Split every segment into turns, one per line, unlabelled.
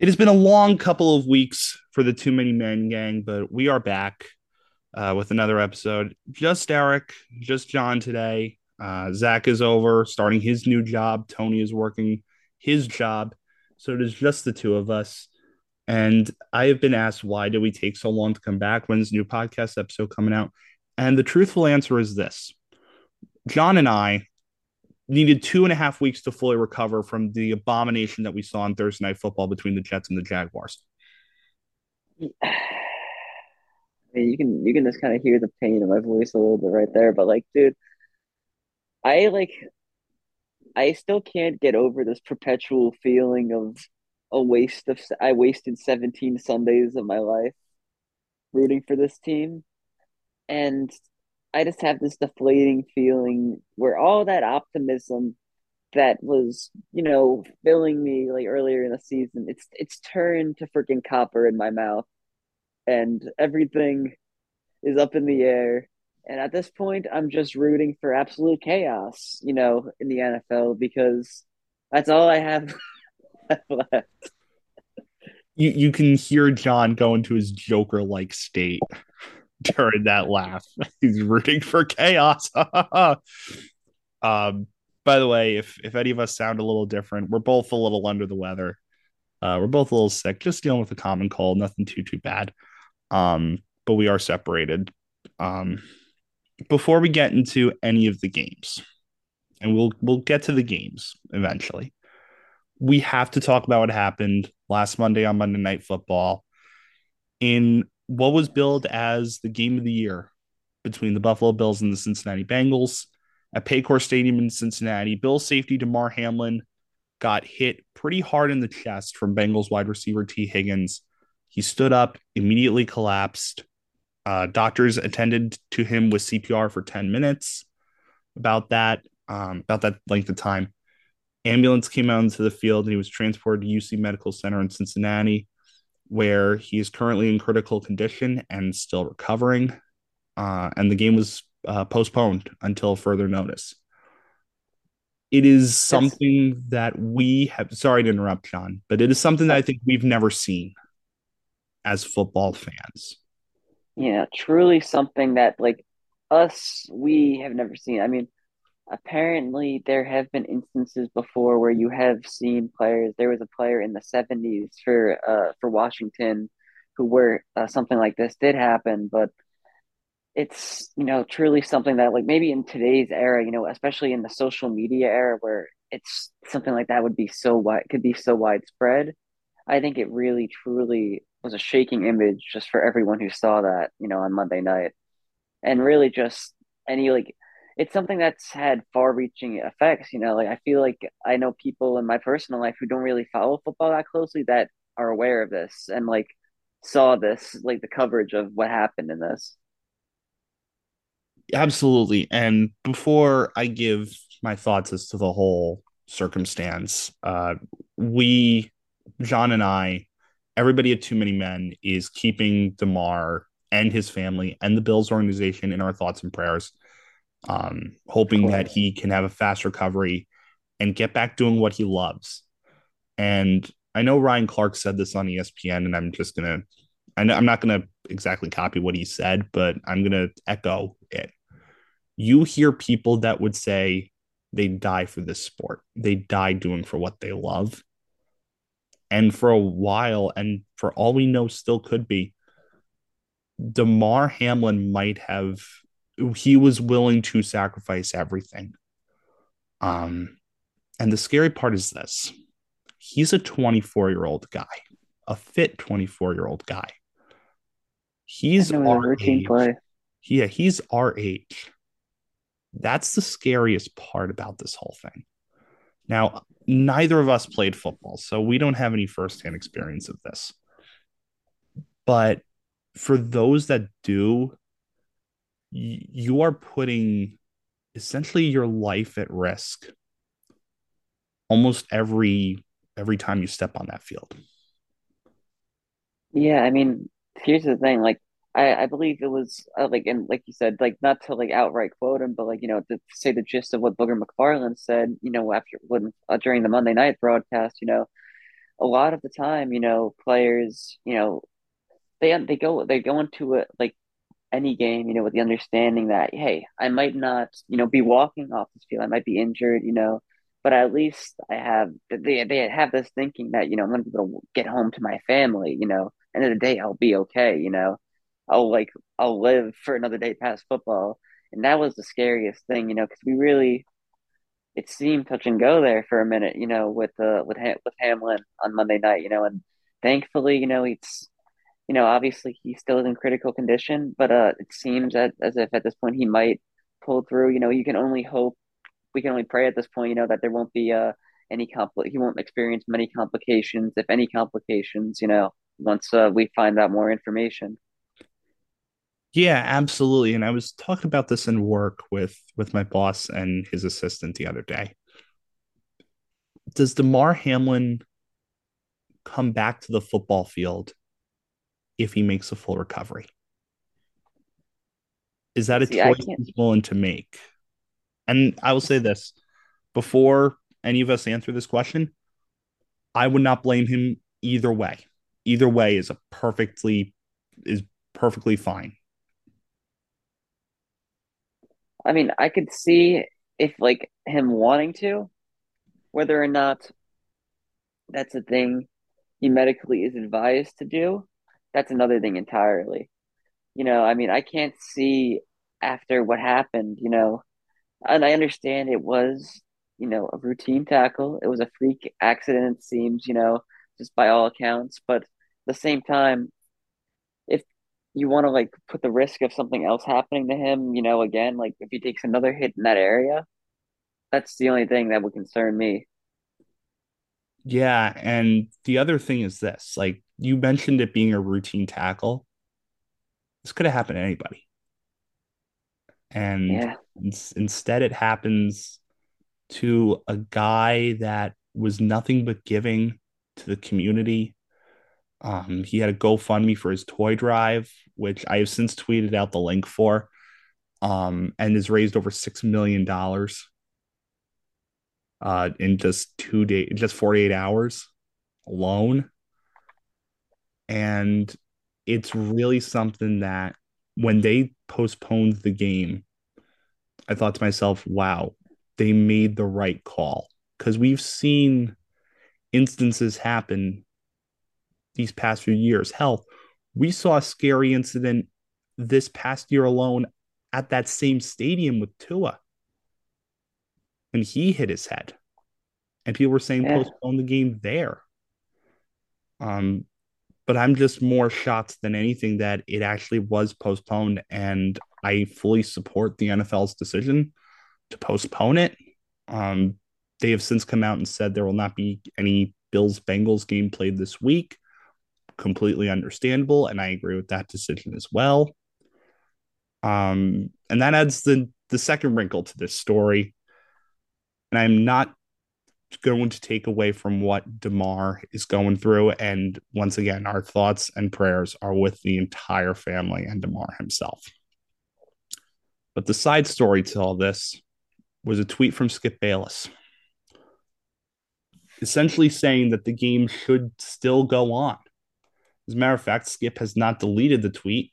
It has been a long couple of weeks for the Too Many Men gang, but we are back uh, with another episode. Just Eric, just John today. Uh, Zach is over, starting his new job. Tony is working his job. So it is just the two of us. And I have been asked, why do we take so long to come back? When's new podcast episode coming out? And the truthful answer is this John and I needed two and a half weeks to fully recover from the abomination that we saw on Thursday Night Football between the Jets and the Jaguars.
I mean, you can you can just kind of hear the pain in my voice a little bit right there, but like, dude, I like I still can't get over this perpetual feeling of a waste of I wasted 17 Sundays of my life rooting for this team, and I just have this deflating feeling where all that optimism that was, you know, filling me like earlier in the season, it's it's turned to freaking copper in my mouth, and everything is up in the air. And at this point, I'm just rooting for absolute chaos, you know, in the NFL because that's all I have left.
You you can hear John go into his Joker like state during that laugh. He's rooting for chaos. um, by the way, if if any of us sound a little different, we're both a little under the weather. Uh, we're both a little sick, just dealing with a common cold, nothing too too bad. Um, but we are separated. Um, before we get into any of the games, and we'll we'll get to the games eventually. We have to talk about what happened last Monday on Monday Night Football in what was billed as the game of the year between the Buffalo Bills and the Cincinnati Bengals at Paycor Stadium in Cincinnati. Bills safety Damar Hamlin got hit pretty hard in the chest from Bengals wide receiver Tee Higgins. He stood up, immediately collapsed. Uh, doctors attended to him with CPR for 10 minutes. About that, um, about that length of time. Ambulance came out into the field and he was transported to UC Medical Center in Cincinnati, where he is currently in critical condition and still recovering. Uh, and the game was uh, postponed until further notice. It is something That's... that we have. Sorry to interrupt, John, but it is something that I think we've never seen as football fans.
Yeah, truly something that like us we have never seen. I mean, apparently there have been instances before where you have seen players. There was a player in the '70s for uh for Washington who where uh, something like this did happen, but it's you know truly something that like maybe in today's era, you know, especially in the social media era where it's something like that would be so wide could be so widespread. I think it really truly was a shaking image just for everyone who saw that, you know, on Monday night. And really just any like it's something that's had far reaching effects, you know, like I feel like I know people in my personal life who don't really follow football that closely that are aware of this and like saw this, like the coverage of what happened in this.
Absolutely. And before I give my thoughts as to the whole circumstance, uh, we, John and I, everybody at Too Many Men is keeping Damar and his family and the Bills organization in our thoughts and prayers, um, hoping cool. that he can have a fast recovery and get back doing what he loves. And I know Ryan Clark said this on ESPN, and I'm just gonna, I know I'm not gonna exactly copy what he said, but I'm gonna echo it you hear people that would say they die for this sport. They die doing for what they love. And for a while, and for all we know, still could be, Damar Hamlin might have he was willing to sacrifice everything. Um, and the scary part is this: he's a 24 year old guy, a fit 24 year old guy. He's our age. Play. Yeah, he's our age. That's the scariest part about this whole thing. Now, neither of us played football, so we don't have any firsthand experience of this. But for those that do, you are putting essentially your life at risk almost every every time you step on that field.
Yeah, I mean, here's the thing, like I, I believe it was uh, like and like you said like not to like outright quote him but like you know to say the gist of what Booger McFarland said you know after when uh, during the Monday night broadcast you know a lot of the time, you know, players, you know, they they go they go into it like any game, you know, with the understanding that, hey, I might not, you know, be walking off this field. I might be injured, you know, but at least I have they they have this thinking that, you know, I'm gonna be able to get home to my family, you know, end of the day I'll be okay, you know. I'll like I'll live for another day past football. And that was the scariest thing, you know, because we really it seemed touch and go there for a minute, you know, with uh with with Hamlin on Monday night, you know, and thankfully, you know, it's you know, obviously he still is in critical condition, but uh, it seems that, as if at this point he might pull through. You know, you can only hope, we can only pray at this point, you know, that there won't be uh, any compl- he won't experience many complications, if any complications, you know, once uh, we find out more information.
Yeah, absolutely. And I was talking about this in work with with my boss and his assistant the other day. Does Damar Hamlin come back to the football field if he makes a full recovery? Is that a
See,
choice he's willing to make? And I will say this before any of us answer this question, I would not blame him either way. Either way is a perfectly is perfectly fine.
I mean, I could see if like him wanting to, whether or not that's a thing he medically is advised to do. That's another thing entirely. You know, I mean, I can't see after what happened, you know, and I understand it was, you know, a routine tackle. It was a freak accident, it seems, you know, just by all accounts. But at the same time, if you want to like put the risk of something else happening to him, you know, again, like if he takes another hit in that area, that's the only thing that would concern me.
Yeah, and the other thing is this, like you mentioned it being a routine tackle. This could have happened to anybody. And
Yeah.
instead it happens to a guy that was nothing but giving to the community. Um, he had a GoFundMe for his toy drive, which I have since tweeted out the link for, um, and has raised over six million dollars uh, in just two days, just 48 hours alone. And it's really something that when they postponed the game, I thought to myself, wow, they made the right call. Because we've seen instances happen these past few years. Hell, we saw a scary incident this past year alone at that same stadium with Tua. And he hit his head. And people were saying
Yeah.
postpone the game there. Um, but I'm just more shocked than anything that it actually was postponed. And I fully support the NFL's decision to postpone it. Um, they have since come out and said there will not be any Bills Bengals game played this week. Completely understandable. And I agree with that decision as well. Um, and that adds the, the second wrinkle to this story. And I'm not going to take away from what Damar is going through. And once again, our thoughts and prayers are with the entire family and Damar himself. But the side story to all this was a tweet from Skip Bayless, essentially saying that the game should still go on. As a matter of fact, Skip has not deleted the tweet,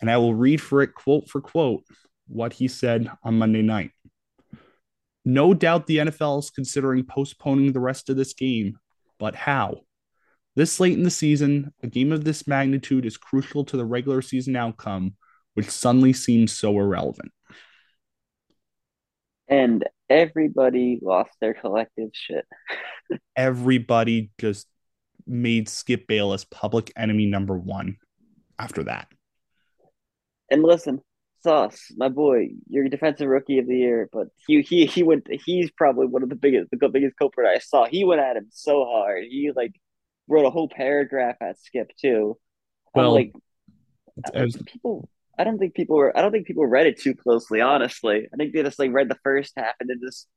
and I will read for it quote for quote what he said on Monday night. No doubt the NFL is considering postponing the rest of this game, but how? This late in the season, a game of this magnitude is crucial to the regular season outcome, which suddenly seems so irrelevant.
And everybody lost their collective shit.
Everybody just made Skip Bayless public enemy number one after that.
And listen, Sauce, my boy, you're defensive rookie of the year, but he he he went. He's probably one of the biggest, the biggest culprit I saw. He went at him so hard. He like wrote a whole paragraph at Skip too. I'm
Well,
like, like people. I don't think people were. I don't think people read it too closely. Honestly, I think they just like read the first half and then just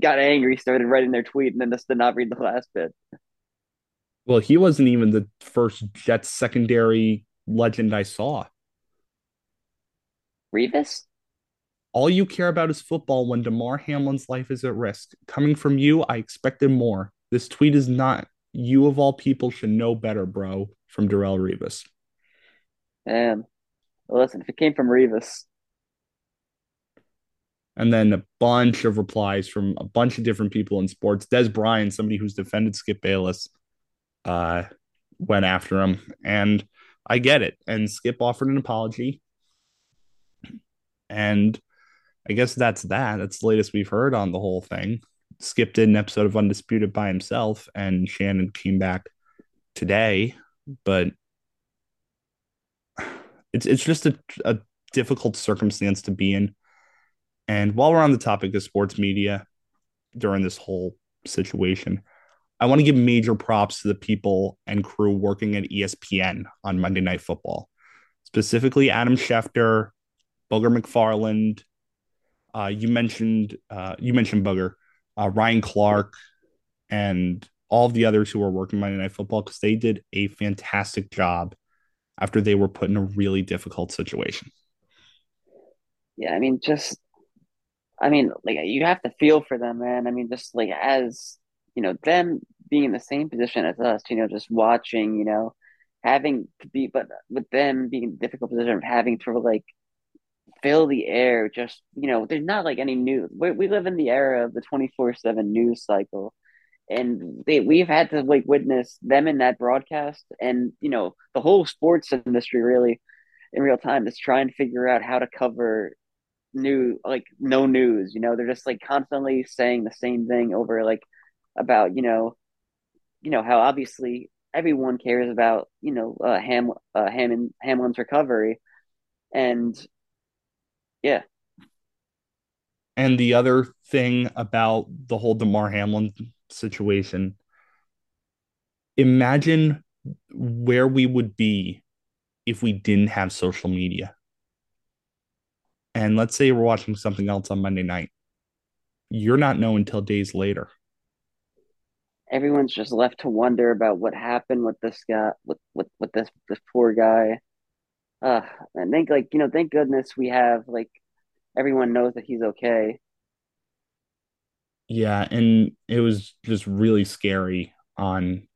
got angry, started writing their tweet, and then just did not read the last bit.
well, he wasn't even the first Jets secondary legend I saw.
Revis,
All you care about is football when Damar Hamlin's life is at risk. Coming from you, I expected more. This tweet is not you of all people should know better, bro, from Darrelle Revis.
And listen, if it came from Revis,
and then a bunch of replies from a bunch of different people in sports. Dez Bryant, somebody who's defended Skip Bayless, uh, went after him, and I get it. And Skip offered an apology, and I guess that's that. That's the latest we've heard on the whole thing. Skip did an episode of Undisputed by himself, and Shannon came back today, but it's it's just a, a difficult circumstance to be in. And while we're on the topic of sports media during this whole situation, I want to give major props to the people and crew working at ESPN on Monday Night Football, specifically Adam Schefter, Booger McFarland. Uh, you mentioned uh, you mentioned Booger, uh, Ryan Clark, and all the others who were working Monday Night Football because they did a fantastic job after they were put in a really difficult situation.
Yeah, I mean, just I mean, like you have to feel for them, man. I mean, just like as you know, them being in the same position as us, you know, just watching, you know, having to be, but with them being in a difficult position of having to like fill the air, just you know, there's not like any news. We, we live in the era of the twenty four seven news cycle, and they we've had to like witness them in that broadcast, and you know, the whole sports industry really in real time is trying to figure out how to cover new like no news you know they're just like constantly saying the same thing over like about you know you know how obviously everyone cares about you know uh, Ham uh, Ham Hamlin's recovery and yeah
and the other thing about the whole Damar Hamlin situation imagine where we would be if we didn't have social media and let's say we're watching something else on Monday night, you're not knowing until days later.
Everyone's just left to wonder about what happened with this guy, with with, with this this poor guy. Uh, and thank like you know, thank goodness we have like everyone knows that he's okay.
Yeah, and it was just really scary on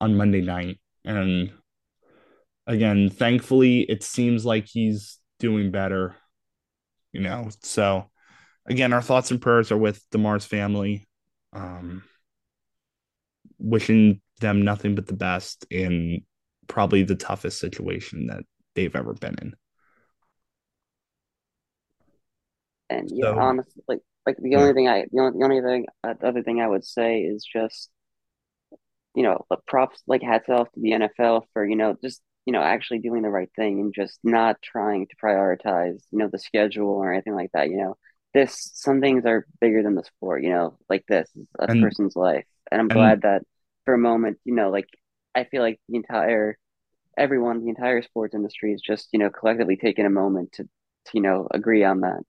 on Monday night, and again, thankfully, it seems like he's doing better you know. So again, our thoughts and prayers are with Damar's family. Um, wishing them nothing but the best in probably the toughest situation that they've ever been in.
And yeah, so, honestly, like like the only yeah. thing I the only the only thing uh, the other thing I would say is just you know props like hats off to the NFL for you know just you know, actually doing the right thing and just not trying to prioritize, you know, the schedule or anything like that. You know, this some things are bigger than the sport. You know, like this a and, person's life, and I'm and, glad that for a moment, you know, like I feel like the entire everyone, the entire sports industry is just you know collectively taking a moment to, to you know agree on that.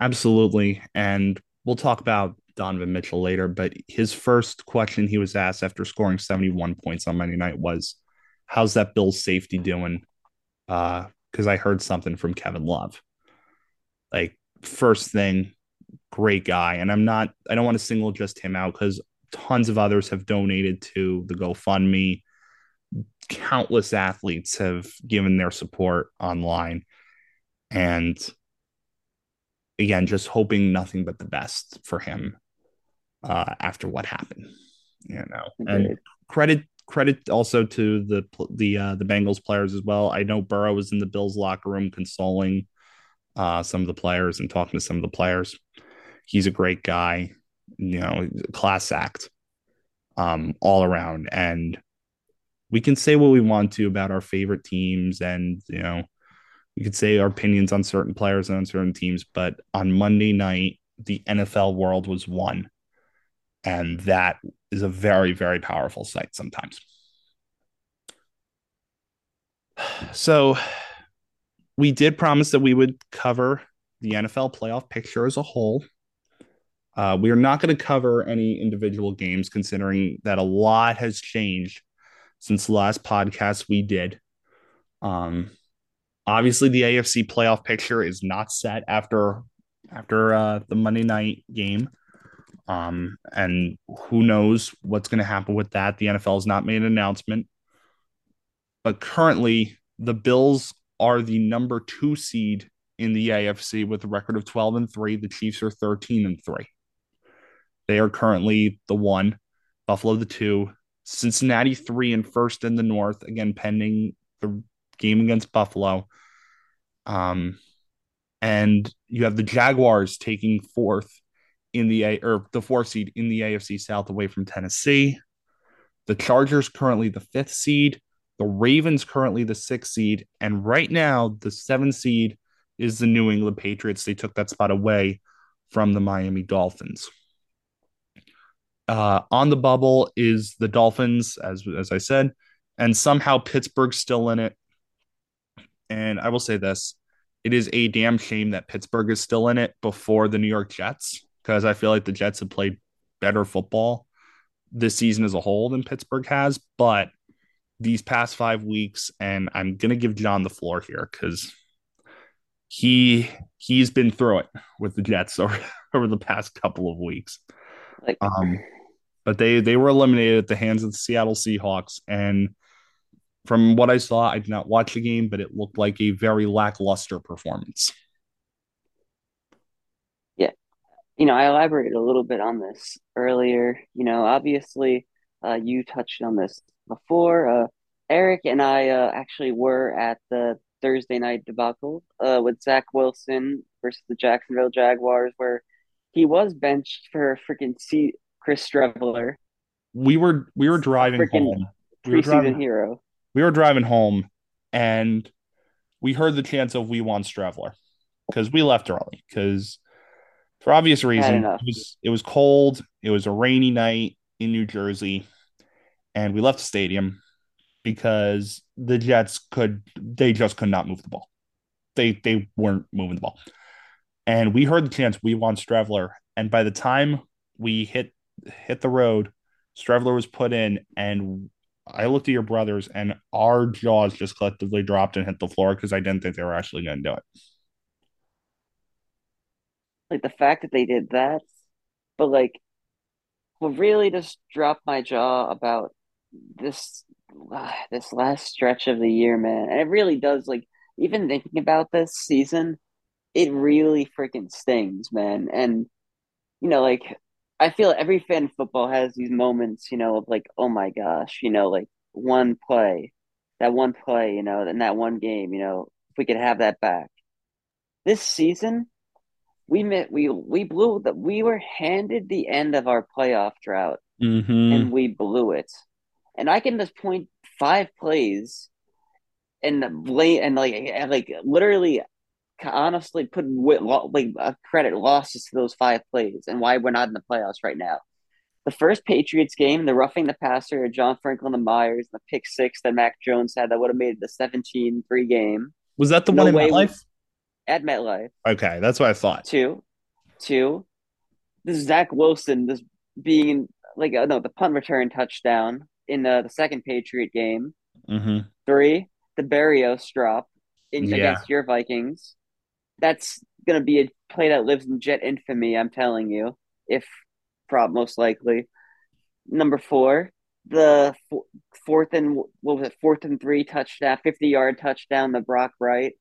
Absolutely, and we'll talk about Donovan Mitchell later, but his first question he was asked after scoring 71 points on Monday night was how's that Bills safety doing? Uh, because I heard something from Kevin Love. Like first thing, great guy, and I'm not. I don't want to single just him out because tons of others have donated to the GoFundMe. Countless athletes have given their support online, and again, just hoping nothing but the best for him uh, after what happened. You know, and credit credit also to the the uh, the Bengals players as well. I know Burrow was in the Bills locker room consoling uh, some of the players and talking to some of the players. He's a great guy, you know, class act, um, all around. And we can say what we want to about our favorite teams, and you know, we could say our opinions on certain players and on certain teams. But on Monday night, the NFL world was one, and that is a very, very powerful sight sometimes. So we did promise that we would cover the NFL playoff picture as a whole. Uh, we are not going to cover any individual games, considering that a lot has changed since the last podcast we did. Um, obviously, the AFC playoff picture is not set after after uh, the Monday night game. Um, and who knows what's going to happen with that? The NFL has not made an announcement. But currently, the Bills are the number two seed in the AFC with a record of 12 and 3. The Chiefs are 13 and 3. They are currently the one, Buffalo the two, Cincinnati three and first in the North, again, pending the game against Buffalo. Um, and you have the Jaguars taking fourth in the A or the fourth seed in the AFC South away from Tennessee. The Chargers currently the fifth seed. The Ravens currently the sixth seed, and right now the seventh seed is the New England Patriots. They took that spot away from the Miami Dolphins. Uh, on the bubble is the Dolphins, as as I said, and somehow Pittsburgh's still in it. And I will say this: it is a damn shame that Pittsburgh is still in it before the New York Jets, because I feel like the Jets have played better football this season as a whole than Pittsburgh has. But these past five weeks, and I'm gonna give John the floor here because he he's been through it with the Jets over over the past couple of weeks. Like, um, but they they were eliminated at the hands of the Seattle Seahawks, and from what I saw, I did not watch the game, but it looked like a very lackluster performance.
Yeah, you know, I elaborated a little bit on this earlier. You know, obviously, uh, you touched on this before. Uh, Eric and I uh, actually were at the Thursday night debacle uh, with Zach Wilson versus the Jacksonville Jaguars, where he was benched for a freaking C- Chris Streveler.
We were we were driving home.
We preseason driving, hero.
We were driving home, and we heard the chance of "We want Streveler" because we left early because for obvious reasons it was, it was cold. It was a rainy night in New Jersey, and we left the stadium because the Jets could they just could not move the ball. They they weren't moving the ball. And we heard the chance we want Streveler. And by the time we hit hit the road, Streveler was put in and I looked at your brothers and our jaws just collectively dropped and hit the floor because I didn't think they were actually going to do it.
Like the fact that they did that, but like what really just dropped my jaw about this uh, this last stretch of the year, man. And it really does like even thinking about this season, it really freaking stings, man. And you know, like I feel every fan of football has these moments, you know, of like, oh my gosh, you know, like one play, that one play, you know, in that one game, you know, if we could have that back. This season, we met, we we blew that we were handed the end of our playoff drought,
mm-hmm.
and we blew it and I can just point five plays and blame and like and like literally honestly put like a credit losses to those five plays and why we're not in the playoffs right now. The first Patriots game, the roughing the passer, John Franklin and Myers, the pick six that Mac Jones had that would have made the 17 3 game.
Was that the no one in MetLife?
At MetLife.
Okay, that's what I thought.
Two. Two. This Zach Wilson, this being like, uh, no, the punt return touchdown in the, the second Patriot game.
Mm-hmm.
Three, the Berrios drop in, yeah. against your Vikings. That's going to be a play that lives in Jet infamy, I'm telling you, if prop most likely. Number four, the fourth and what was it, fourth and three touchdown, 50 yard touchdown, the Brock Wright.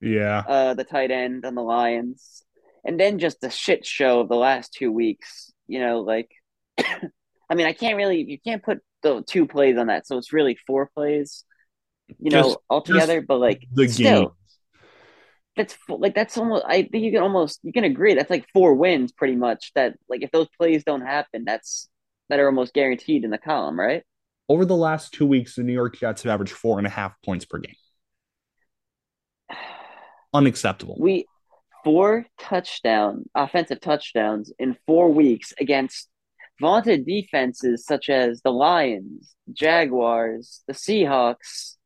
Yeah.
Uh, the tight end on the Lions. And then just the shit show of the last two weeks. You know, like, I mean, I can't really, you can't put the two plays on that, so it's really four plays, you just, know, altogether. But like the still, game. That's like that's almost. I think you can almost you can agree that's like four wins pretty much. That like if those plays don't happen, that's that are almost guaranteed in the column, right?
Over the last two weeks, the New York Jets have averaged four and a half points per game. Unacceptable.
We four touchdown offensive touchdowns in four weeks against vaunted defenses such as the Lions, Jaguars, the Seahawks,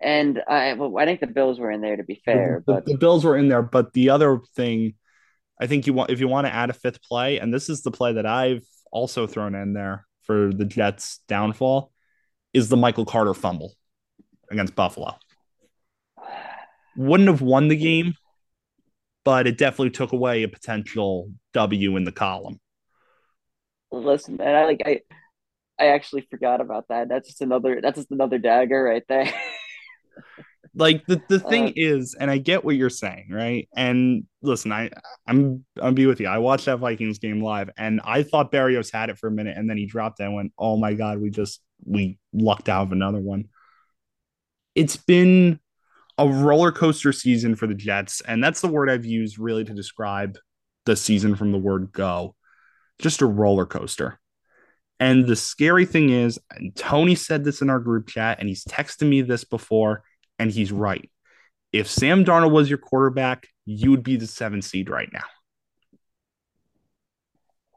and I well, I think the Bills were in there to be fair.
The,
but
the Bills were in there, but the other thing, I think you want if you want to add a fifth play, and this is the play that I've also thrown in there for the Jets' downfall, is the Michael Carter fumble against Buffalo. Wouldn't have won the game, but it definitely took away a potential W in the column.
listen, man, I like I I actually forgot about that. That's just another that's just another dagger right there.
like the, the
uh,
thing is and i get what you're saying right? And listen i i'm i'll be with you. I watched that vikings game live and i thought Berrios had it for a minute and then he dropped it and went oh my god we just we lucked out of another one. It's been a roller coaster season for the jets and that's the word i've used really to describe the season from the word go. Just a roller coaster and the scary thing is and tony said this in our group chat and he's texted me this before and he's right if Sam Darnold was your quarterback, you would be the seven seed right now.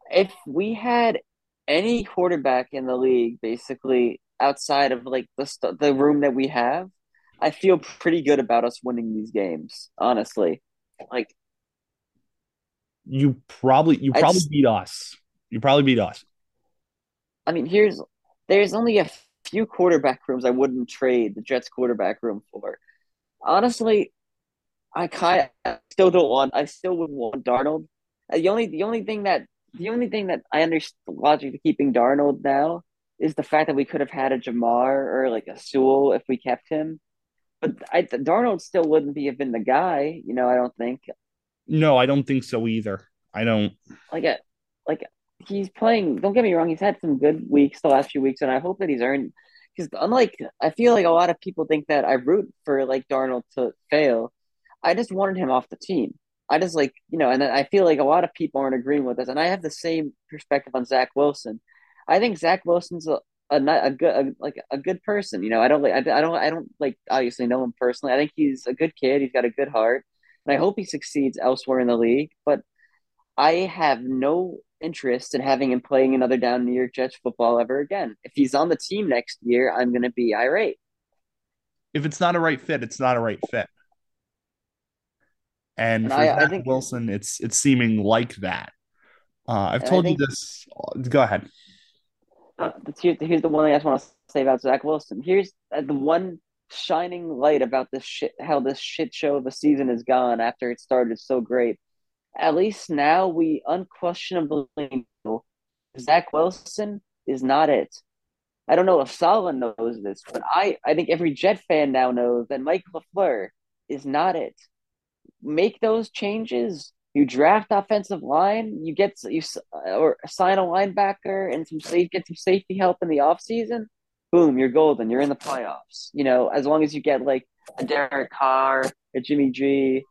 if we had any quarterback in the league, basically outside of like the st- the room that we have, I feel pretty good about us winning these games. Honestly, like
You probably you probably
just,
beat us. You probably beat us.
I mean, here's there's only a few quarterback rooms I wouldn't trade the Jets quarterback room for. Honestly, I kind of still don't want. I still would want Darnold. Uh, The only the only thing that the only thing that I understand the logic to keeping Darnold now is the fact that we could have had a Ja'Marr or like a Sewell if we kept him. But I Darnold still wouldn't be have been the guy. You know, I don't think
No, I don't think so either. I don't.
like a like he's playing. Don't get me wrong. He's had some good weeks the last few weeks, and I hope that he's earned. Because unlike I feel like a lot of people think that I root for like Darnold to fail. I just wanted him off the team. I just like you know, and I feel like a lot of people aren't agreeing with us, and I have the same perspective on Zach Wilson. I think Zach Wilson's a a, a good a, like a good person. You know, I don't like I, I don't I don't like obviously know him personally. I think he's a good kid. He's got a good heart, and I hope he succeeds elsewhere in the league. But I have no interest in having him playing another down New York Jets football ever again. If he's on the team next year, I'm going to be irate.
If it's not a right fit, it's not a right fit. And
And
for
I, I
Zach
think,
Wilson, it's it's seeming like that. Uh, I've told you this. Go ahead.
uh, here's, here's the one thing I just want to say about Zach Wilson. Here's uh, the one shining light about this shit, how this shit show of a season is gone after it started so great. At least now we unquestionably know Zach Wilson is not it. I don't know if Saleh knows this, but I, I think every Jet fan now knows that Mike LaFleur is not it. Make those changes. You draft offensive line. You get you or sign a linebacker and some safe get some safety help in the offseason. Boom, you're golden. You're in the playoffs. You know, as long as you get like a Derek Carr, a Jimmy G,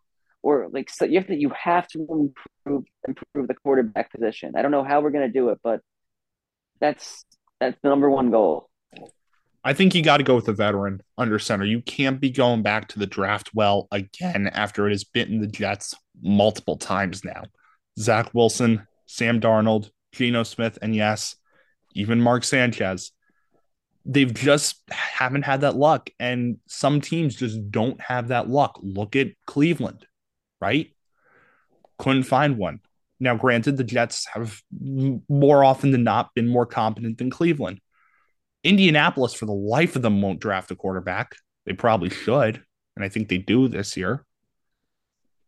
or like so you have to you have to improve improve the quarterback position. I don't know how we're gonna do it, but that's that's the number one goal.
I think you got to go with a veteran under center. You can't be going back to the draft well again after it has bitten the Jets multiple times now. Zach Wilson, Sam Darnold, Geno Smith, and yes, even Mark Sanchez. They've just haven't had that luck. And some teams just don't have that luck. Look at Cleveland, right? Couldn't find one. Now, granted, the Jets have more often than not been more competent than Cleveland. Indianapolis, for the life of them, won't draft a quarterback. They probably should. And I think they do this year.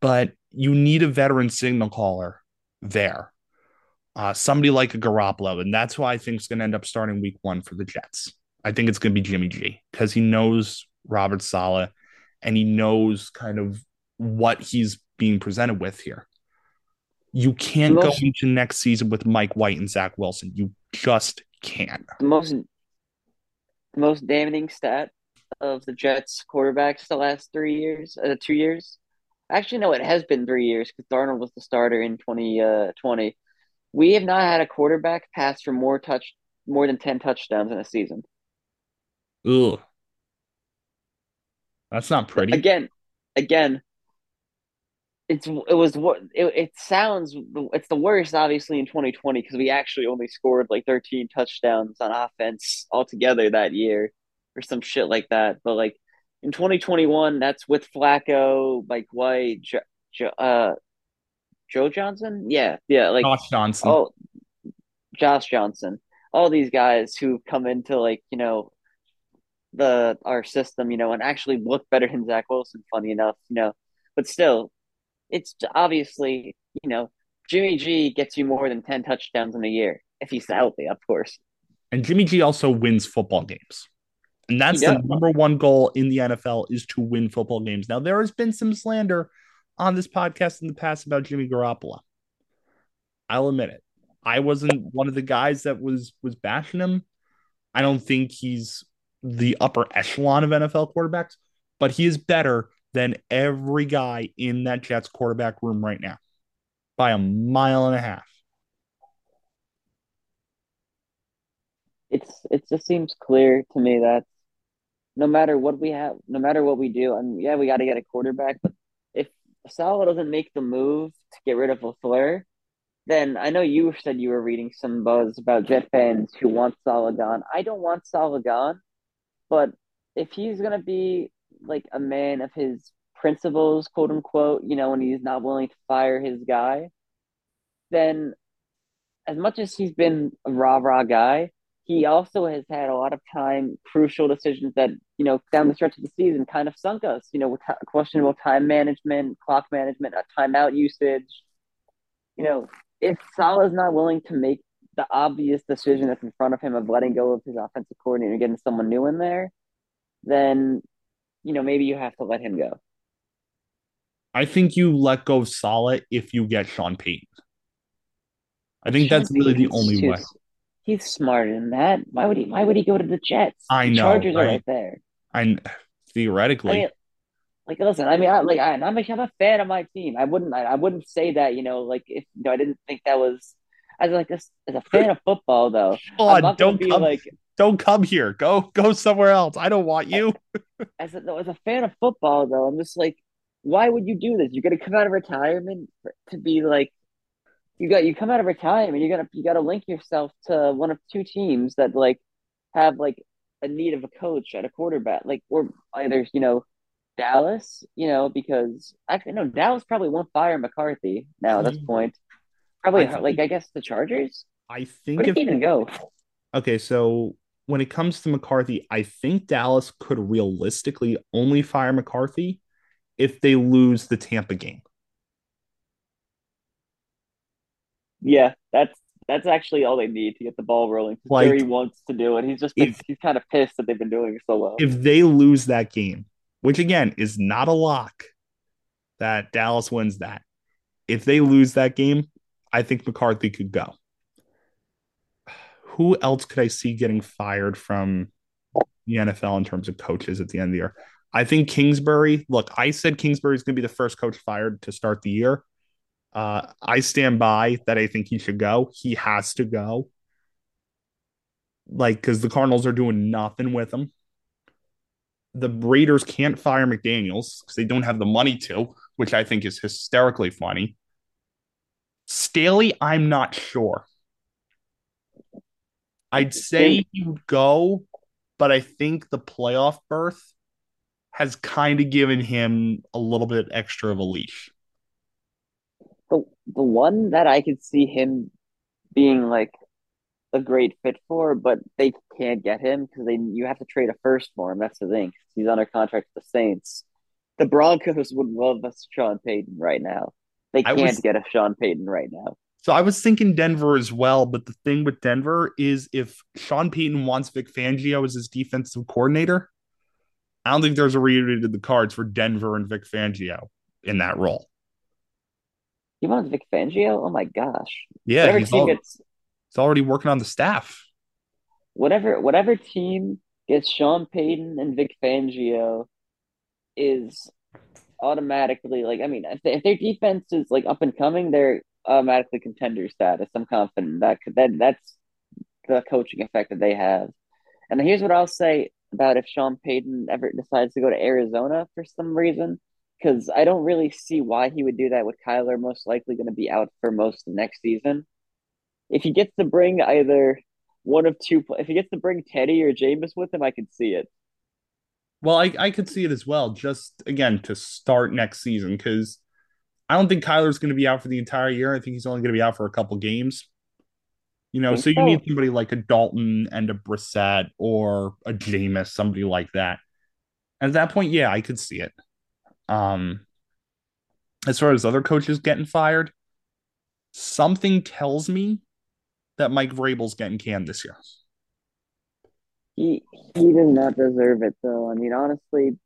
But you need a veteran signal caller there. Uh, somebody like a Garoppolo. And that's why I think it's going to end up starting week one for the Jets. I think it's going to be Jimmy G because he knows Robert Saleh and he knows kind of what he's being presented with here. You can't go into next season with Mike White and Zach Wilson. You just can't.
the most the most damning stat of the Jets quarterbacks the last three years, uh, two years. Actually, no, it has been three years because Darnold was the starter in 2020. We have not had a quarterback pass for more touch, more than 10 touchdowns in a season.
Ugh, that's not pretty.
Again, again, it's it was what it, it sounds it's the worst obviously in 2020 because we actually only scored like 13 touchdowns on offense altogether that year or some shit like that. But like in 2021 that's with Flacco Mike White jo, jo, uh Joe Johnson? Yeah yeah like
Josh Johnson.
oh Josh Johnson. All these guys who come into like you know the our system you know and actually look better than Zach Wilson funny enough you know. But still it's obviously, you know, Jimmy G gets you more than 10 touchdowns in a year. if he's healthy, of course.
And Jimmy G also wins football games. And that's the number one goal in the NFL is to win football games. Now, there has been some slander on this podcast in the past about Jimmy Garoppolo. I'll admit it. I wasn't one of the guys that was was bashing him. I don't think he's the upper echelon of NFL quarterbacks, but he is better than every guy in that Jets quarterback room right now by a mile and a half.
It's it just seems clear to me that no matter what we have, no matter what we do, mean, yeah, we got to get a quarterback, but if Saleh doesn't make the move to get rid of LaFleur, then I know you said you were reading some buzz about Jet fans who want Saleh gone. I don't want Saleh gone, but if he's gonna be like a man of his principles, quote unquote, you know, when he's not willing to fire his guy, then as much as he's been a rah rah guy, he also has had a lot of time, crucial decisions that, you know, down the stretch of the season kind of sunk us, you know, with t- questionable time management, clock management, timeout usage. You know, if Saleh's not willing to make the obvious decision that's in front of him of letting go of his offensive coordinator and getting someone new in there, then, you know, maybe you have to let him go.
I think you let go of Saleh if you get Sean Payton. I think Sean that's really the only way.
He's smarter than that. Why would he? Why would he go to the Jets?
I
the
know.
Chargers are right there.
I theoretically. I
mean, like, listen. I mean, I, like, I, I'm a, I'm a fan of my team. I wouldn't. I, I wouldn't say that. You know, like if you know, I didn't think that was. As like this, as a fan of football, though, oh,
Sean, don't be come, like, don't come here. Go, go somewhere else. I don't want you.
as a, as a fan of football, though, I'm just like, why would you do this? You're gonna come out of retirement to be like you got you come out of retirement, you gotta you gotta link yourself to one of two teams that like have like a need of a coach at a quarterback, like or either you know Dallas, you know, because actually no, Dallas probably won't fire McCarthy now at this mm-hmm. point. Probably I think, like I guess the Chargers.
I think
Where if, even go.
Okay, so when it comes to McCarthy, I think Dallas could realistically only fire McCarthy if they lose the Tampa game.
Yeah, that's that's actually all they need to get the ball rolling. Like, Jerry wants to do it. He's just if, he's kind of pissed that they've been doing it so well.
If they lose that game, which again is not a lock, that Dallas wins that. If they lose that game, I think McCarthy could go. Who else could I see getting fired from the NFL in terms of coaches at the end of the year? I think Kingsbury. Look, I said Kingsbury is going to be the first coach fired to start the year. Uh, I stand by that. I think he should go. He has to go. Like, because the Cardinals are doing nothing with him. The Raiders can't fire McDaniels because they don't have the money to, which I think is hysterically funny. Staley, I'm not sure. I'd say you go, but I think the playoff berth has kind of given him a little bit extra of a leash
the the one that I could see him being like a great fit for, but they can't get him because they you have to trade a first for him. That's the thing. He's under contract with the Saints. The Broncos would love a Sean Payton right now. They can't was, get a Sean Payton right now.
So I was thinking Denver as well, but the thing with Denver is if Sean Payton wants Vic Fangio as his defensive coordinator, I don't think there's a reunion in the cards for Denver and Vic Fangio in that role.
He wants Vic Fangio? Oh my gosh.
Yeah, whatever he's, team all, gets, he's already working on the staff.
Whatever whatever team gets Sean Payton and Vic Fangio is automatically like I mean if, they, if their defense is like up and coming, they're automatically contender status. I'm confident that that that's the coaching effect that they have. And here's what I'll say about if Sean Payton ever decides to go to Arizona for some reason because I don't really see why he would do that with Kyler most likely going to be out for most of next season. If he gets to bring either one of two, if he gets to bring Teddy or Jameis with him, I could see it.
Well, I, I could see it as well, just again to start next season, because I don't think Kyler's going to be out for the entire year. I think he's only going to be out for a couple games. You know, so you need somebody like a Dalton and a Brissett or a Jameis, somebody like that. At that point, yeah, I could see it. Um, as far as other coaches getting fired, something tells me that Mike Vrabel's getting canned this year.
He he does not deserve it though. I mean, honestly,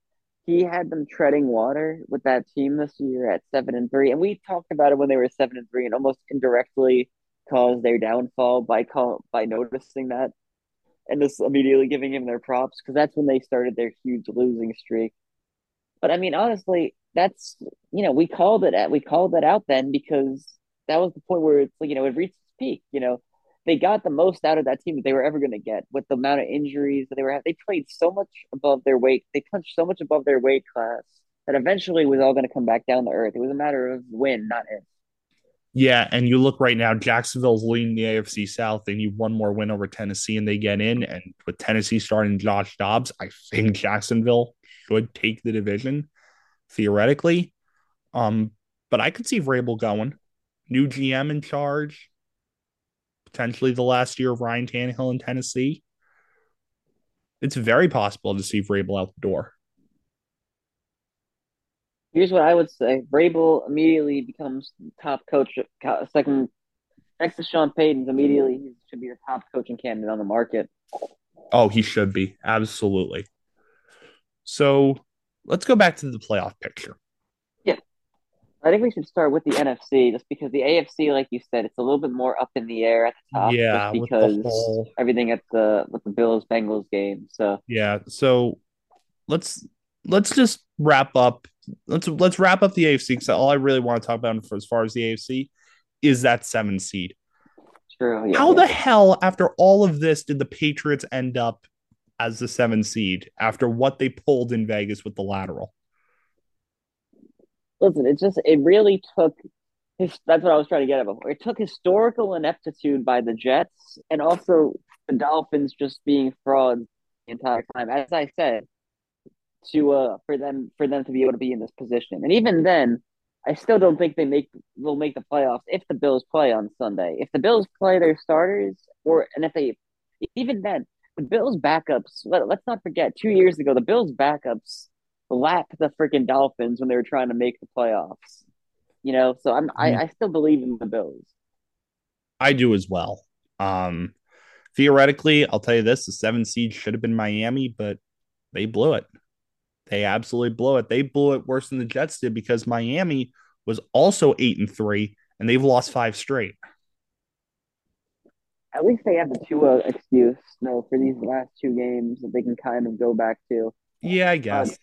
he had them treading water with that team this year at seven and three, and we talked about it when they were seven and three, and almost indirectly caused their downfall by call by noticing that and just immediately giving him their props because that's when they started their huge losing streak. But I mean, honestly, that's you know we called it at we called that out then because that was the point where it's you know it reached its peak. You know, they got the most out of that team that they were ever going to get with the amount of injuries that they were. They played so much above their weight. They punched so much above their weight class that eventually it was all going to come back down to earth. It was a matter of when, not if.
Yeah, and you look right now, Jacksonville's leading the AFC South. They need one more win over Tennessee, and they get in. And with Tennessee starting Josh Dobbs, I think Jacksonville should take the division theoretically. Um, but I could see Vrabel going. New GM in charge, potentially the last year of Ryan Tannehill in Tennessee. It's very possible to see Vrabel out the door.
Here's what I would say: Vrabel immediately becomes top coach, second next to Sean Payton's. Immediately, he should be the top coaching candidate on the market.
Oh, he should be absolutely. So let's go back to the playoff picture.
I think we should start with the NFC, just because the AFC, like you said, it's a little bit more up in the air at the top.
Yeah,
because whole... everything at the with the Bills Bengals game. So
yeah, so let's let's just wrap up let's let's wrap up the AFC because all I really want to talk about for as far as the AFC is that seven seed.
True. Yeah,
How
yeah.
the hell, after all of this, did the Patriots end up as the seven seed after what they pulled in Vegas with the lateral?
Listen, it just it really took his, that's what I was trying to get at before. It took historical ineptitude by the Jets and also the Dolphins just being frauds the entire time. As I said, to uh for them for them to be able to be in this position. And even then, I still don't think they make will make the playoffs if the Bills play on Sunday. If the Bills play their starters, or and if they even then the Bills backups. Let, let's not forget, two years ago the Bills backups lapped the freaking Dolphins when they were trying to make the playoffs. You know, so I'm I, I still believe in the Bills.
I do as well. Um, theoretically, I'll tell you this: the seven seed should have been Miami, but they blew it. They absolutely blew it. They blew it worse than the Jets did because Miami was also eight and three, and they've lost five straight.
At least they have the Tua excuse, no, for these last two games that they can kind of go back to.
Yeah, I guess.
Um,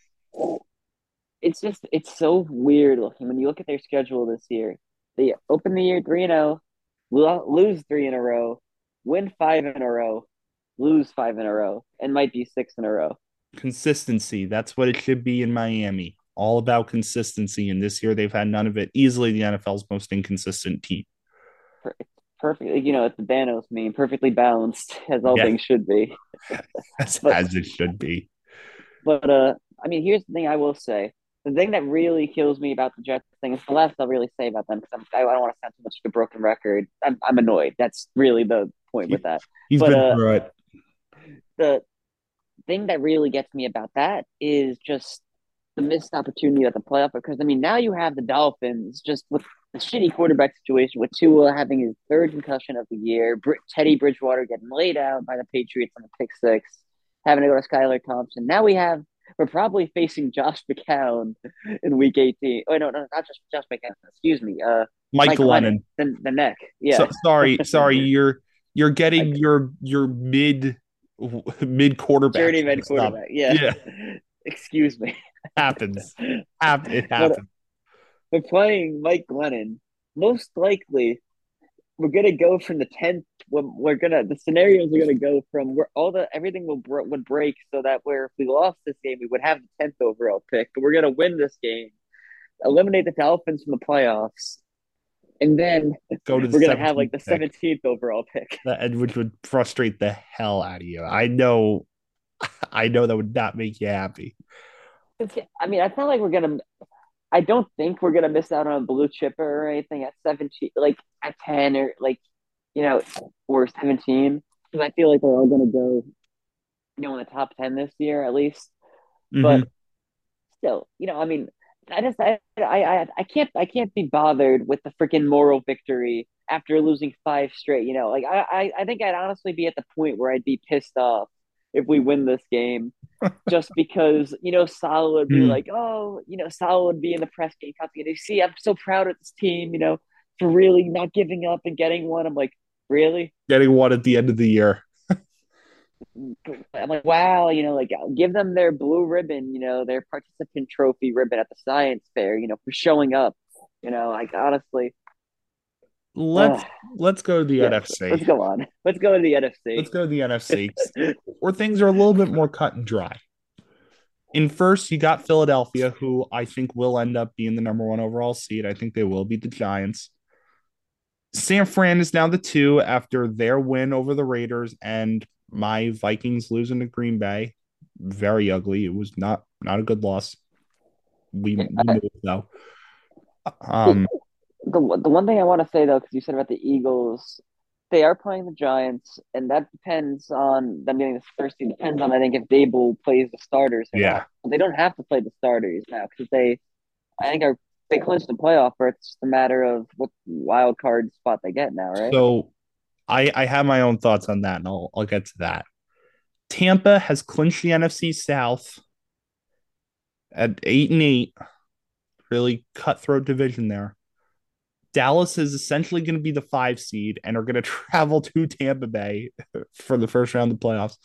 it's just it's so weird looking when you look at their schedule this year. They open the year three and zero, oh, lose three in a row, win five in a row, lose five in a row, and might be six in a row
consistency. That's what it should be in Miami. All about consistency. And this year they've had none of it. Easily the NFL's most inconsistent team.
Perfect. Perfectly, you know, it's the Thanos meme, perfectly balanced as all yeah. things should be.
as, but, as it should be.
But uh I mean, here's the thing I will say. The thing that really kills me about the Jets thing is the last I'll really say about them because I don't want to sound too much like a broken record. I'm, I'm annoyed. That's really the point with that.
He's but, been uh, it.
The thing that really gets me about that is just the missed opportunity at the playoff. Because I mean, now you have the Dolphins just with the shitty quarterback situation with Tua having his third concussion of the year, Br- Teddy Bridgewater getting laid out by the Patriots on the pick six, having to go to Skylar Thompson. Now we have we're probably facing Josh McCown in Week 18. Oh no, no, not just Josh McCown. Excuse me, uh,
Mike, Mike Glennon.
The, the neck. Yeah.
So, sorry, sorry. You're you're getting your your mid mid quarterback.
Journeyman quarterback. Yeah. yeah. Excuse me.
happens. it happens. But,
but playing Mike Glennon, most likely we're gonna go from the tenth. We're gonna the scenarios are gonna go from where all the everything will would break so that where if we lost this game we would have the tenth overall pick, but we're gonna win this game, eliminate the Dolphins from the playoffs, and then go to we're gonna have like the seventeenth overall pick.
That which would frustrate the hell out of you. I know, I know that would not make you happy.
I mean, I not like we're gonna. I don't think we're gonna miss out on a blue chipper or anything at seventeen, like at ten or like, you know, or seventeen. Because I feel like they're all gonna go, you know, in the top ten this year at least. Mm-hmm. But still, you know, I mean, I just I, I I can't I can't be bothered with the freaking moral victory after losing five straight. You know, like I, I, I think I'd honestly be at the point where I'd be pissed off if we win this game, just because you know Saleh would be
Hmm.
like, oh, you know, Saleh would be in the press game constantly. You see, I'm so proud of this team, you know, for really not giving up and getting one. I'm like, really?
Getting one at the end of the year.
I'm like, wow, you know, like give them their blue ribbon, you know, their participant trophy ribbon at the science fair, you know, for showing up. You know, like honestly,
Let's
uh,
let's go to the
yes,
NFC.
let's go on. Let's go to the NFC.
Let's go to the NFC where things are a little bit more cut and dry. In first, you got Philadelphia, who I think will end up being the number one overall seed. I think they will beat the Giants. San Fran is now the two after their win over the Raiders and my Vikings losing to Green Bay. Very ugly. It was not not a good loss. We, we it though. Um,
the the one thing I want to say though, because you said about the Eagles, they are playing the Giants, and that depends on them getting the first team. Depends on I think if Daboll plays the starters
yeah.
They don't have to play the starters now because they, I think, are they clinched the playoff, or it's just a matter of what wild card spot they get now, right?
So I I have my own thoughts on that, and I'll I'll get to that. Tampa has clinched the NFC South at eight and eight. Really cutthroat division there. Dallas is essentially going to be the five seed and are going to travel to Tampa Bay for the first round of the playoffs.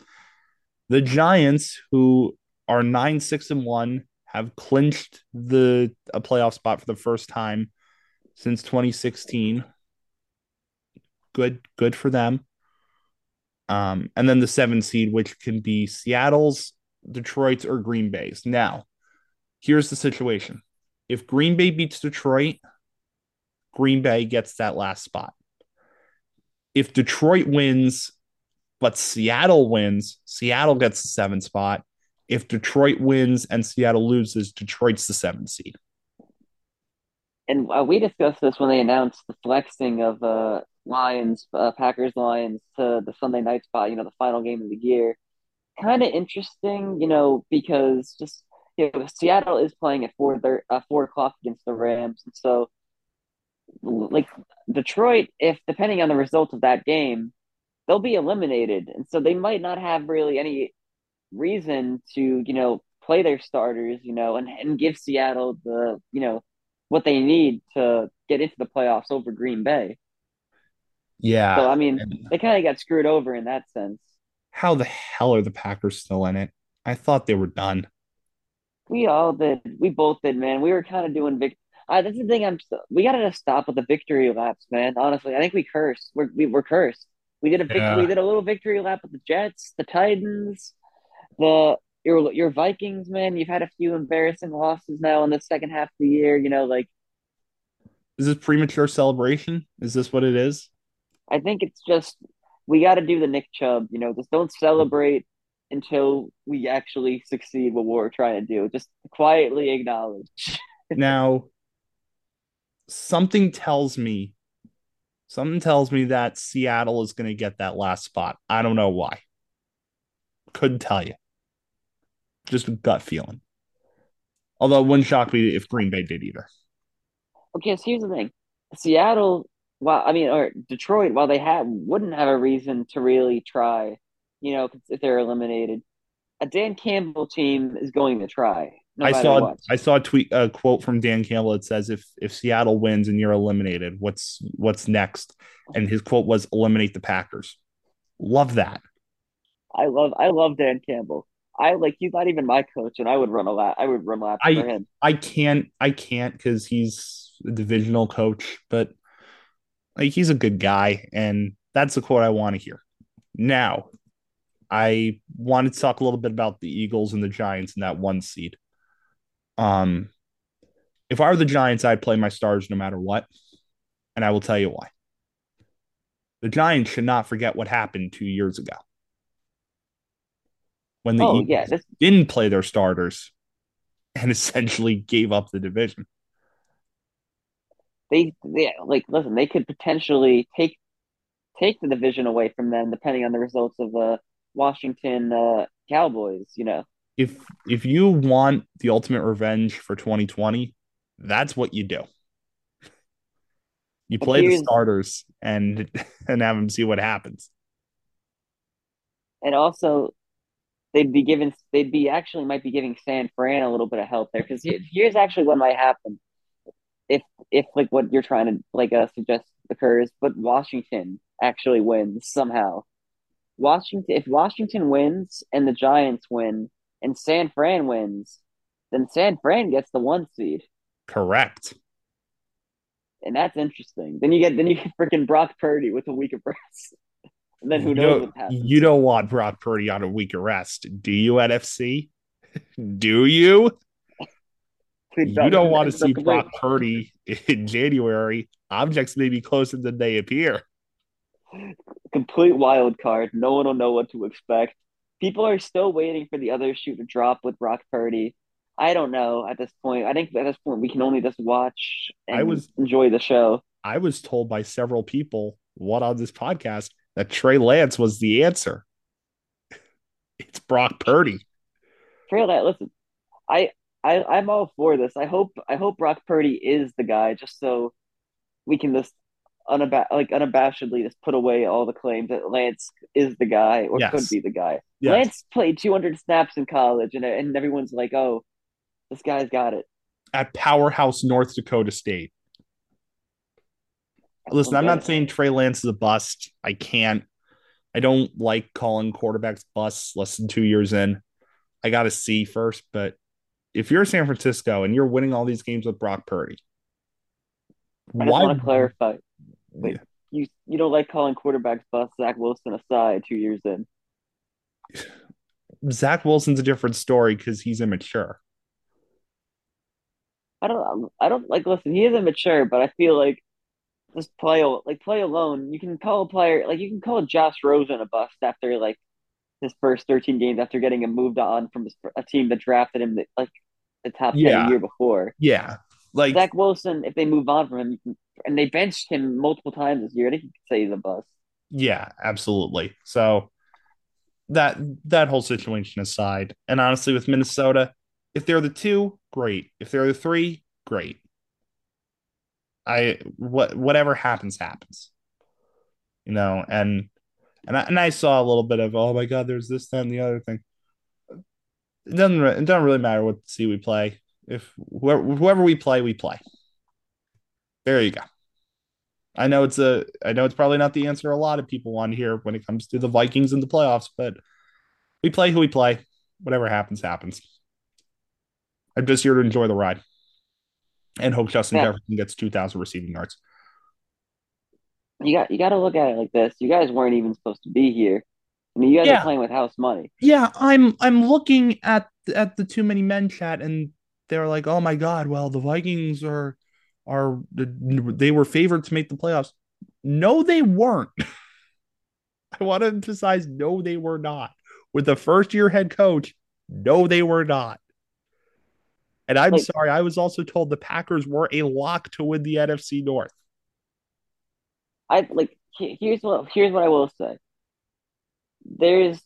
The Giants, who are nine six and one, have clinched the a playoff spot for the first time since 2016. Good, good for them. Um, and then the seven seed, which can be Seattle's, Detroit's, or Green Bay's. Now, here's the situation: if Green Bay beats Detroit, Green Bay gets that last spot. If Detroit wins, but Seattle wins, Seattle gets the seven spot. If Detroit wins and Seattle loses, Detroit's the seven seed.
And uh, we discussed this when they announced the flexing of uh, Lions, uh, Packers, Lions to the Sunday night spot. You know, the final game of the year. Kind of interesting, you know, because just you know, Seattle is playing at four thir- uh, four o'clock against the Rams, and so like Detroit, if depending on the result of that game, they'll be eliminated, and so they might not have really any reason to you know play their starters, you know, and and give Seattle the you know what they need to get into the playoffs over Green Bay.
Yeah.
So I mean,
And
they kind of got screwed over in that sense.
how the hell are the Packers still in it? I thought they were done.
We all did. We both did, man. We were kind of doing vic. Uh, that's the thing. I'm. We gotta just stop with the victory laps, man. Honestly, I think we cursed. We're we, we're cursed. We did a victory. We did a little victory lap with the Jets, the Titans, the your your Vikings, man. You've had a few embarrassing losses now in the second half of the year. You know, like
Is this premature celebration? Is this what it is?
I think it's just we got to do the Nick Chubb. You know, just don't celebrate until we actually succeed what we're trying to do. Just quietly acknowledge.
Now, something tells me, something tells me that Seattle is going to get that last spot. I don't know why. Couldn't tell you. Just a gut feeling. Although it wouldn't shock me if Green Bay did either.
Okay, so here's the thing: Seattle, while I mean, or Detroit, while they have wouldn't have a reason to really try, you know, if they're eliminated, a Dan Campbell team is going to try no
I saw
what.
I saw a tweet a quote from Dan Campbell that says if if Seattle wins and you're eliminated, what's what's next? And his quote was eliminate the Packers. Love that.
I love, I love Dan Campbell. I like he's not even my coach, and I would run a lap. I would run laps for
I
him.
I can't I can't because he's a divisional coach, but like he's a good guy, and that's the quote I want to hear. Now, I wanted to talk a little bit about the Eagles and the Giants in that one seed. Um, if I were the Giants, I'd play my stars no matter what, and I will tell you why. The Giants should not forget what happened two years ago when the
Oh yeah,
didn't play their starters and essentially gave up the division.
they, they like listen. They could potentially take take the division away from them, depending on the results of the Washington uh, Cowboys. You know.
If if you want the ultimate revenge for 2020, that's what you do. You play the starters and and have them see what happens.
and also they'd be giving they'd be actually might be giving San Fran a little bit of help there because here's actually what might happen if if like what you're trying to like uh, suggest occurs, but Washington actually wins somehow. Washington if Washington wins and the Giants win and San Fran wins, then San Fran gets the one seed.
Correct.
And that's interesting. Then you get then you get freaking Brock Purdy with a week of rest. And then who
You
knows happens.
you don't want Brock Purdy on a week of rest, do you, NFC? do you? You don't want to see Brock Purdy in January. Objects may be closer than they appear.
complete wild card. No one will know what to expect. People are still waiting for the other shoe to drop with Brock Purdy. I don't know at this point. I think at this point we can only just watch and
I was-
enjoy the show.
I was told by several people, what on this podcast, that Trey Lance was the answer. It's Brock Purdy.
Trey that. Listen, I, I I'm all for this. I hope I hope Brock Purdy is the guy, just so we can just like unabashedly just put away all the claims that Lance is the guy or
Yes.
could be the guy.
Yes.
Lance played 200 snaps in college, and and everyone's like, "Oh, this guy's got it."
At Powerhouse North Dakota State. Listen, I'm not saying Trey Lance is a bust. I can't. I don't like calling quarterbacks busts less than two years in. I got to see first. But if you're San Francisco and you're winning all these games with Brock Purdy,
I just
why?
want to clarify. Wait, you you don't like calling quarterbacks bust Zach Wilson aside two years in.
Zach Wilson's a different story because he's immature.
I don't I don't like listen, he is immature, but I feel like just play like play alone. You can call a player like you can call Josh Rosen a bust after like his first 13 games after getting him moved on from his, a team that drafted him like the top 10
Yeah.
a year before.
Yeah, like
Zach Wilson, if they move on from him, and they benched him multiple times this year, I think you could say he's a bust.
yeah, absolutely. So that that whole situation aside, and honestly, with Minnesota, if they're the two, great. If they're the three, great. I what whatever happens happens, you know. And and I, and I saw a little bit of oh my god, there's this, that, and the other thing. It doesn't it doesn't really matter what see we play. If whoever, whoever we play, we play. There you go. I know it's a I know it's probably not the answer a lot of people want to hear when it comes to the Vikings in the playoffs, but we play who we play. Whatever happens, happens. I'm just here to enjoy the ride and hope Justin
Yeah.
Jefferson gets 2,000 receiving yards.
You got you got to look at it like this. You guys weren't even supposed to be here. I mean, you guys
Yeah.
are playing with house money.
Yeah, I'm I'm looking at at the too many men chat, and they're like, "Oh my god, well the Vikings are are they were favored to make the playoffs." No, they weren't. I want to emphasize, no, they were not. With the first year head coach, no, they were not. And I'm
Like-
sorry, I was also told the Packers were a lock to win the NFC North.
I like here's what here's what I will say. There's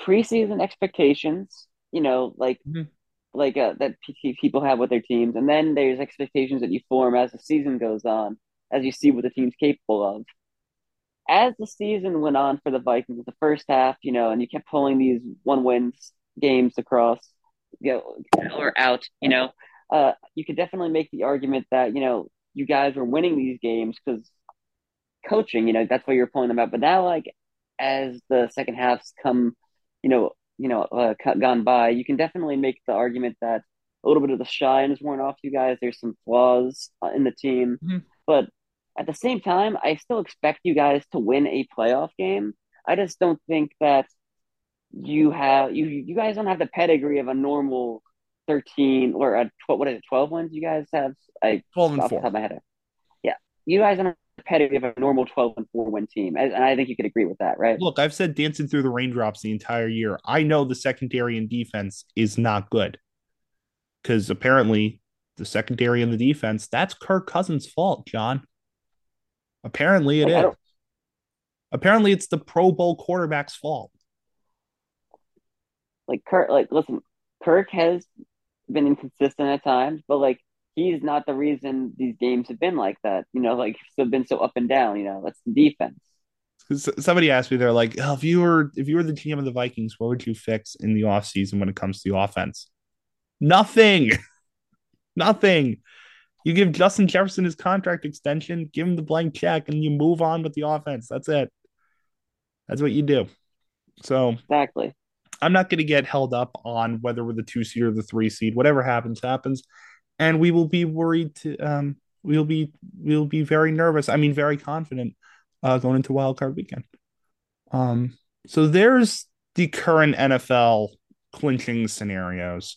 preseason expectations, you know, like
Mhm.
Like uh, that people have with their teams, and then there's expectations that you form as the season goes on, as you see what the team's capable of. As the season went on for the Vikings, the first half, you know, and you kept pulling these one wins games across, you know, or out, you know, uh, you could definitely make the argument that you know you guys were winning these games because coaching, you know, that's why you're pulling them out. But now, like as the second halves come, you know, you know, uh, gone by, you can definitely make the argument that a little bit of the shine is worn off you guys. There's some flaws uh, in the team,
Mhm.
but at the same time, I still expect you guys to win a playoff game. I just don't think that you have you you guys don't have the pedigree of a normal 13 or a 12, what is it 12 wins you guys have I
12 and
off the
4.
top of my head. Yeah, you guys don't the of a normal twelve and four win team, and I think you could agree with that, right?
Look, I've said dancing through the raindrops the entire year. I know the secondary and defense is not good because apparently the secondary and the defense, that's Kirk Cousins' fault, John. Apparently it is. Apparently it's the Pro Bowl quarterback's fault.
Like Kirk, like listen, Kirk has been inconsistent at times, but like he's not the reason these games have been like that. You know, like have been so up and down. You know, that's the defense.
Somebody asked me, they're like, oh, if you were if you were the GM of the Vikings, what would you fix in the offseason when it comes to the offense? Nothing. Nothing. You give Justin Jefferson his contract extension, give him the blank check, and you move on with the offense. That's it. That's what you do. So
exactly.
I'm not going to get held up on whether we're the two seed or the three seed. Whatever happens, happens, and we will be worried. To um, we'll be we'll be very nervous. I mean, very confident uh, going into Wild Card Weekend. Um, so there's the current NFL clinching scenarios.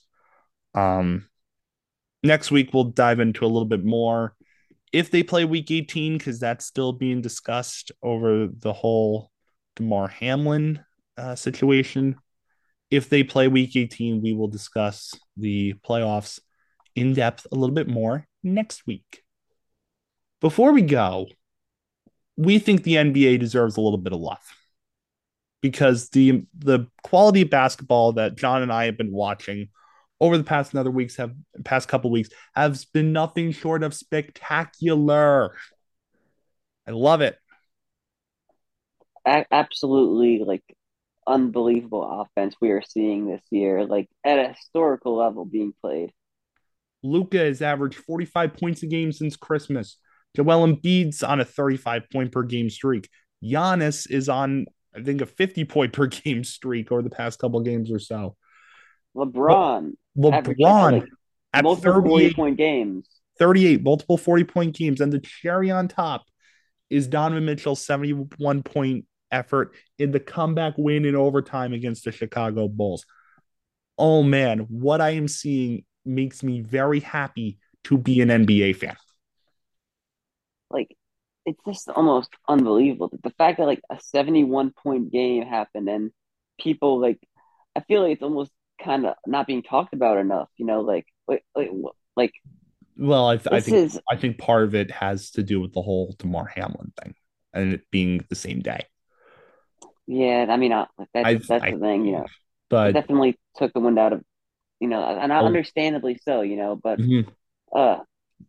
Um, next week we'll dive into a little bit more if they play Week 18 because that's still being discussed over the whole Damar Hamlin uh, situation. If they play Week 18, we will discuss the playoffs in depth a little bit more next week. Before we go, we think the NBA deserves a little bit of love because the the quality of basketball that John and I have been watching over the past another weeks have past couple weeks has been nothing short of spectacular. I love it.
Absolutely like unbelievable offense we are seeing this year, like at a historical level being played.
Luka has averaged 45 points a game since Christmas. Joel Embiid's on a 35 point per game streak. Giannis is on, I think, a 50 point per game streak over the past couple games or so.
LeBron.
LeBron like
at multiple 40 point games.
38, multiple 40 point games. And the cherry on top is Donovan Mitchell's 71 point effort in the comeback win in overtime against the Chicago Bulls. Oh man, what I am seeing makes me very happy to be an NBA fan
like it's just almost unbelievable. The fact that like a 71 point game happened and people like I feel like it's almost kind of not being talked about enough, you know, like like like,
well, I, th- I think is... I think part of it has to do with the whole Damar Hamlin thing and it being the same day.
Yeah, I mean, uh, that's, that's I, the thing, you know.
But
definitely took the wind out of, you know, and oh. understandably so, you know. But mm-hmm. uh,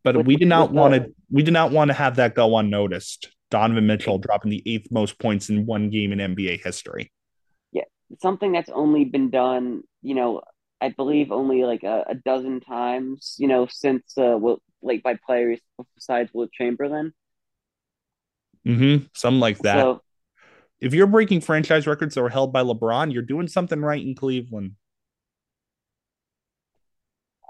but with, we did not want to we did not want to have that go unnoticed. Donovan Mitchell dropping the eighth most points in one game in NBA history.
Yeah, something that's only been done, you know, I believe only like a, a dozen times, you know, since uh, well, like by players besides Wilt Chamberlain.
Mm-hmm. Something like that. So, if you're breaking franchise records that were held by LeBron, you're doing something right in Cleveland.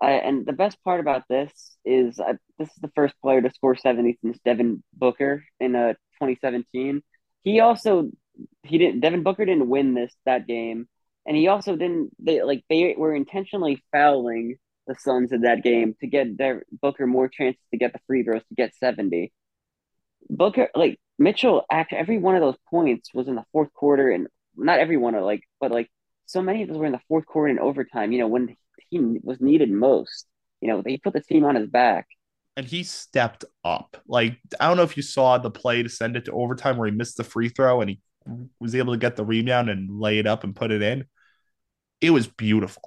I, and the best part about this is uh, this is the first player to score 70 since Devin Booker in uh, 2017. He also he didn't Devin Booker didn't win this that game, and he also didn't they like they were intentionally fouling the Suns in that game to get their Booker more chances to get the free throws to get 70. Booker like Mitchell after every one of those points was in the fourth quarter and not every one of like but like so many of those were in the fourth quarter and overtime, you know, when he was needed most. You know, they put the team on his back.
And he stepped up. Like, I don't know if you saw the play to send it to overtime where he missed the free throw and he was able to get the rebound and lay it up and put it in. It was beautiful.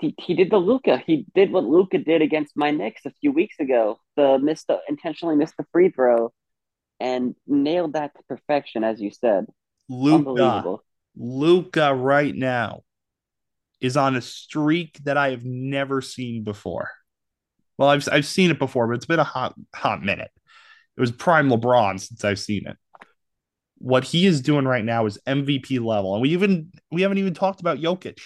He, he did the Luka. He did what Luka did against my Knicks a few weeks ago. The missed the intentionally missed the free throw and nailed that to perfection, as you said.
Luka, Luca, right now is on a streak that I have never seen before. Well, I've I've seen it before, but it's been a hot hot minute. It was prime LeBron since I've seen it. What he is doing right now is MVP level, and we even we haven't even talked about Jokic.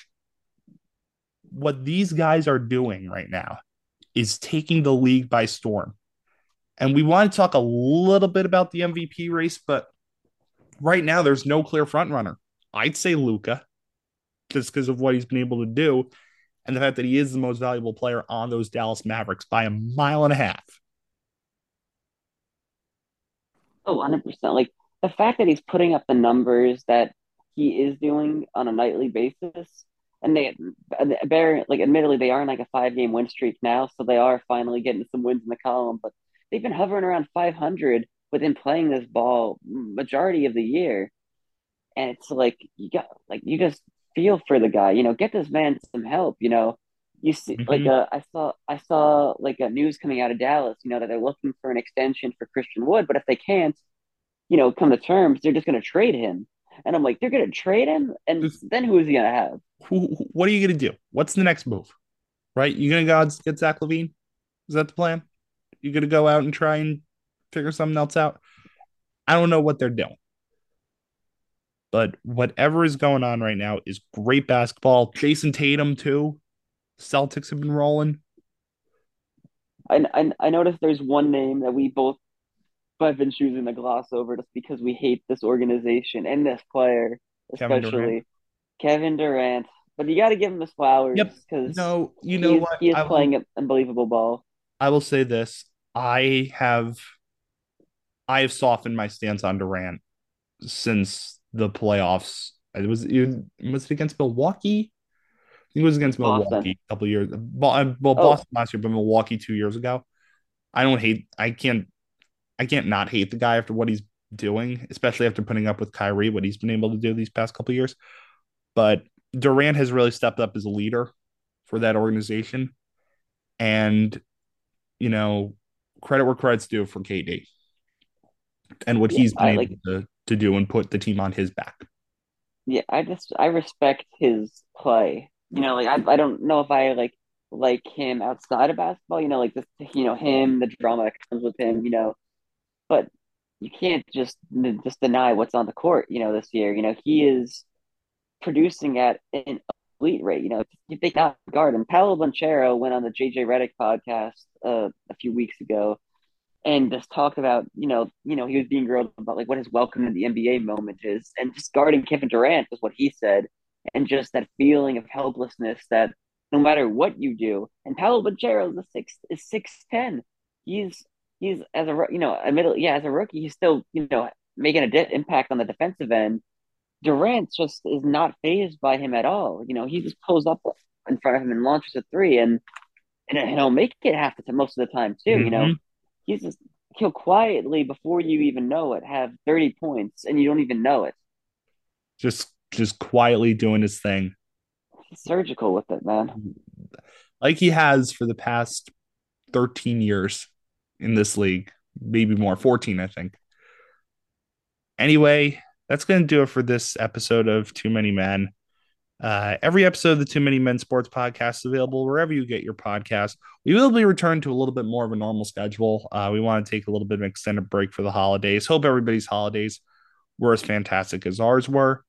What these guys are doing right now is taking the league by storm. And we want to talk a little bit about the MVP race, but right now there's no clear front runner. I'd say Luka just because of what he's been able to do and the fact that he is the most valuable player on those Dallas Mavericks by a mile and a half.
Oh, 100%. Like the fact that he's putting up the numbers that he is doing on a nightly basis. And they, bear, like, admittedly, they are in like a five game win streak now. So they are finally getting some wins in the column, but they've been hovering around 500 within playing this ball majority of the year. And it's like, you got, like, you just feel for the guy. You know, get this man some help. You know, You see, like
Mhm.
uh, I saw I saw like a news coming out of Dallas, you know, that they're looking for an extension for Christian Wood, but if they can't, you know, come to terms, they're just going to trade him. And I'm like, they're going to trade him, and
Just
then who is he going to have?
who, who- what are you gonna do? What's the next move? Right? You gonna go out and get Zach LaVine? Is that the plan? You gonna go out and try and figure something else out? I don't know what they're doing. But whatever is going on right now is great basketball. Jayson Tatum, too. Celtics have been rolling.
I, I I noticed there's one name that we both have been choosing to gloss over just because we hate this organization and this player,
Kevin Durant.
especially Kevin Durant. But you got to give him his flowers
Yep.
because
No, you know
he
what?
he is
will,
playing an unbelievable ball.
I will say this. I have I have softened my stance on Durant since the playoffs. It was it was it against Milwaukee? I think it was against
Boston.
Milwaukee a couple years. Well, um, well,
Oh,
Boston last year, but Milwaukee two years ago. I don't hate. I can't. I can't not hate the guy after what he's doing, especially after putting up with Kyrie, what he's been able to do these past couple years. But Durant has really stepped up as a leader for that organization, and you know, credit where credit's due for KD and what
yeah,
he's been
I
able
like
to to do and put the team on his back.
yeah, I just I respect his play. You know, like I I don't know if I like like him outside of basketball. You know, like this, you know, him, the drama that comes with him. You know, but you can't just just deny what's on the court. You know, this year. You know, he is producing at an elite rate. You know, you think not guard. And Paolo Banchero went on the JJ Redick podcast uh, a few weeks ago and just talked about, you know, you know, he was being grilled about like what his welcome to the NBA moment is, and just guarding Kevin Durant is what he said, and just that feeling of helplessness that no matter what you do, and Paolo Banchero is a six is six ten. He's he's as a you know a middle yeah as a rookie he's still you know making a de- impact on the defensive end Durant just is not phased by him at all. You know, he just pulls up in front of him and launches a three, and and he'll make it half the time, most of the time too. You know,
Mm-hmm.
He's just he'll quietly before you even know it have thirty points, and you don't even know it.
Just just quietly doing his thing,
He's surgical with it, man.
like he has for the past thirteen years in this league, maybe more, fourteen, I think. Anyway, that's going to do it for this episode of Too Many Men. Uh, every episode of the Too Many Men Sports Podcast is available wherever you get your podcast. We will be returned to a little bit more of a normal schedule. Uh, we want to take a little bit of an extended break for the holidays. Hope everybody's holidays were as fantastic as ours were.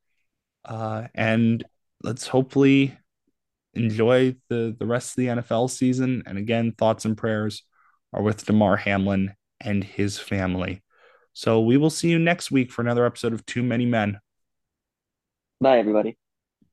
Uh, and let's hopefully enjoy the, the rest of the NFL season. And again, thoughts and prayers are with Damar Hamlin and his family. So we will see you next week for another episode of Too Many Men.
Bye, everybody.